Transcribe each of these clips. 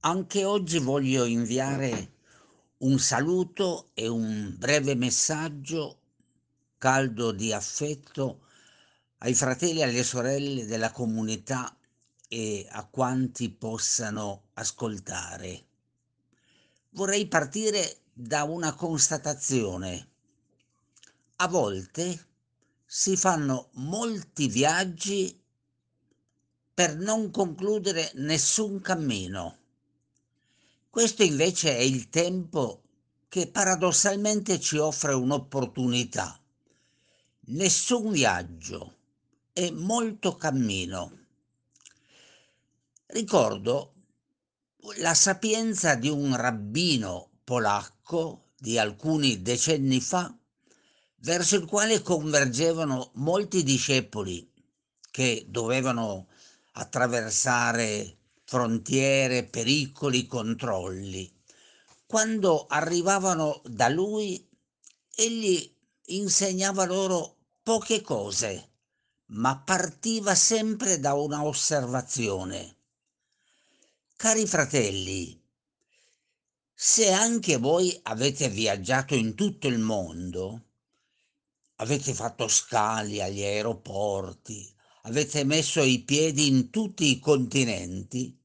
Anche oggi voglio inviare un saluto e un breve messaggio caldo di affetto ai fratelli e alle sorelle della comunità e a quanti possano ascoltare. Vorrei partire da una constatazione. A volte si fanno molti viaggi per non concludere nessun cammino. Questo invece è il tempo che paradossalmente ci offre un'opportunità. Nessun viaggio e molto cammino. Ricordo la sapienza di un rabbino polacco di alcuni decenni fa, verso il quale convergevano molti discepoli che dovevano attraversare frontiere, pericoli, controlli. Quando arrivavano da lui, egli insegnava loro poche cose, ma partiva sempre da una osservazione. Cari fratelli, se anche voi avete viaggiato in tutto il mondo, avete fatto scali agli aeroporti, avete messo i piedi in tutti i continenti,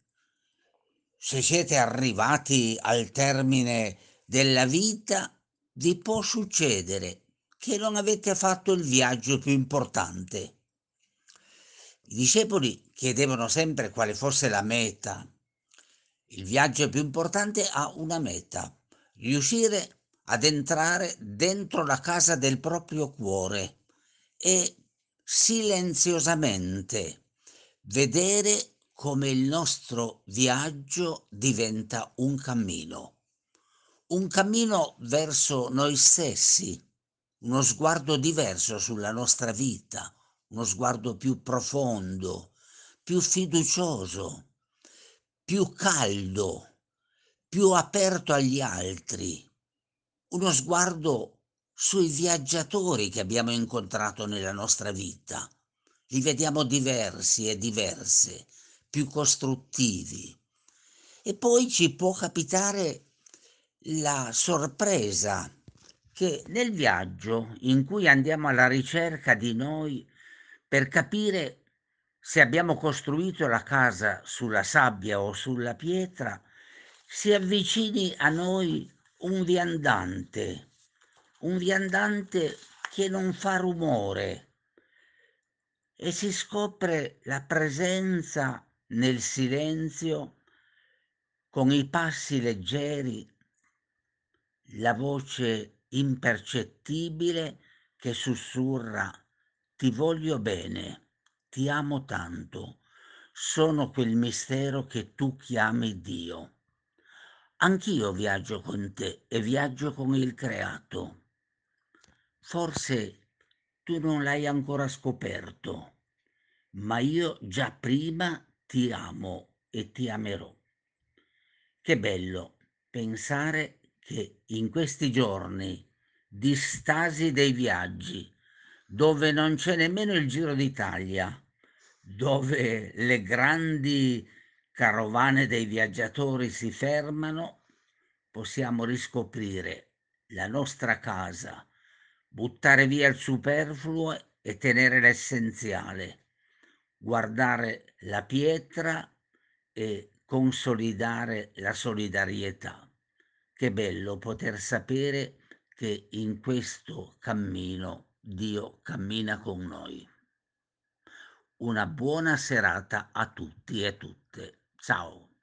se siete arrivati al termine della vita, vi può succedere che non avete fatto il viaggio più importante. I discepoli chiedevano sempre quale fosse la meta. Il viaggio più importante ha una meta, riuscire ad entrare dentro la casa del proprio cuore e silenziosamente. Vedere come il nostro viaggio diventa un cammino, un cammino verso noi stessi, uno sguardo diverso sulla nostra vita, uno sguardo più profondo, più fiducioso, più caldo, più aperto agli altri, uno sguardo sui viaggiatori che abbiamo incontrato nella nostra vita. Li vediamo diversi e diverse, più costruttivi. E poi ci può capitare la sorpresa che nel viaggio in cui andiamo alla ricerca di noi per capire se abbiamo costruito la casa sulla sabbia o sulla pietra, si avvicini a noi un viandante, un viandante che non fa rumore e si scopre la presenza nel silenzio, con i passi leggeri, la voce impercettibile che sussurra ti voglio bene, ti amo tanto, sono quel mistero che tu chiami Dio. Anch'io viaggio con te e viaggio con il creato. Forse tu non l'hai ancora scoperto, ma io già prima ti amo e ti amerò. Che bello pensare che in questi giorni di stasi dei viaggi, dove non c'è nemmeno il Giro d'Italia, dove le grandi carovane dei viaggiatori si fermano, possiamo riscoprire la nostra casa, buttare via il superfluo e tenere l'essenziale guardare la pietra e consolidare la solidarietà. Che bello poter sapere che in questo cammino Dio cammina con noi. Una buona serata a tutti e tutte. Ciao.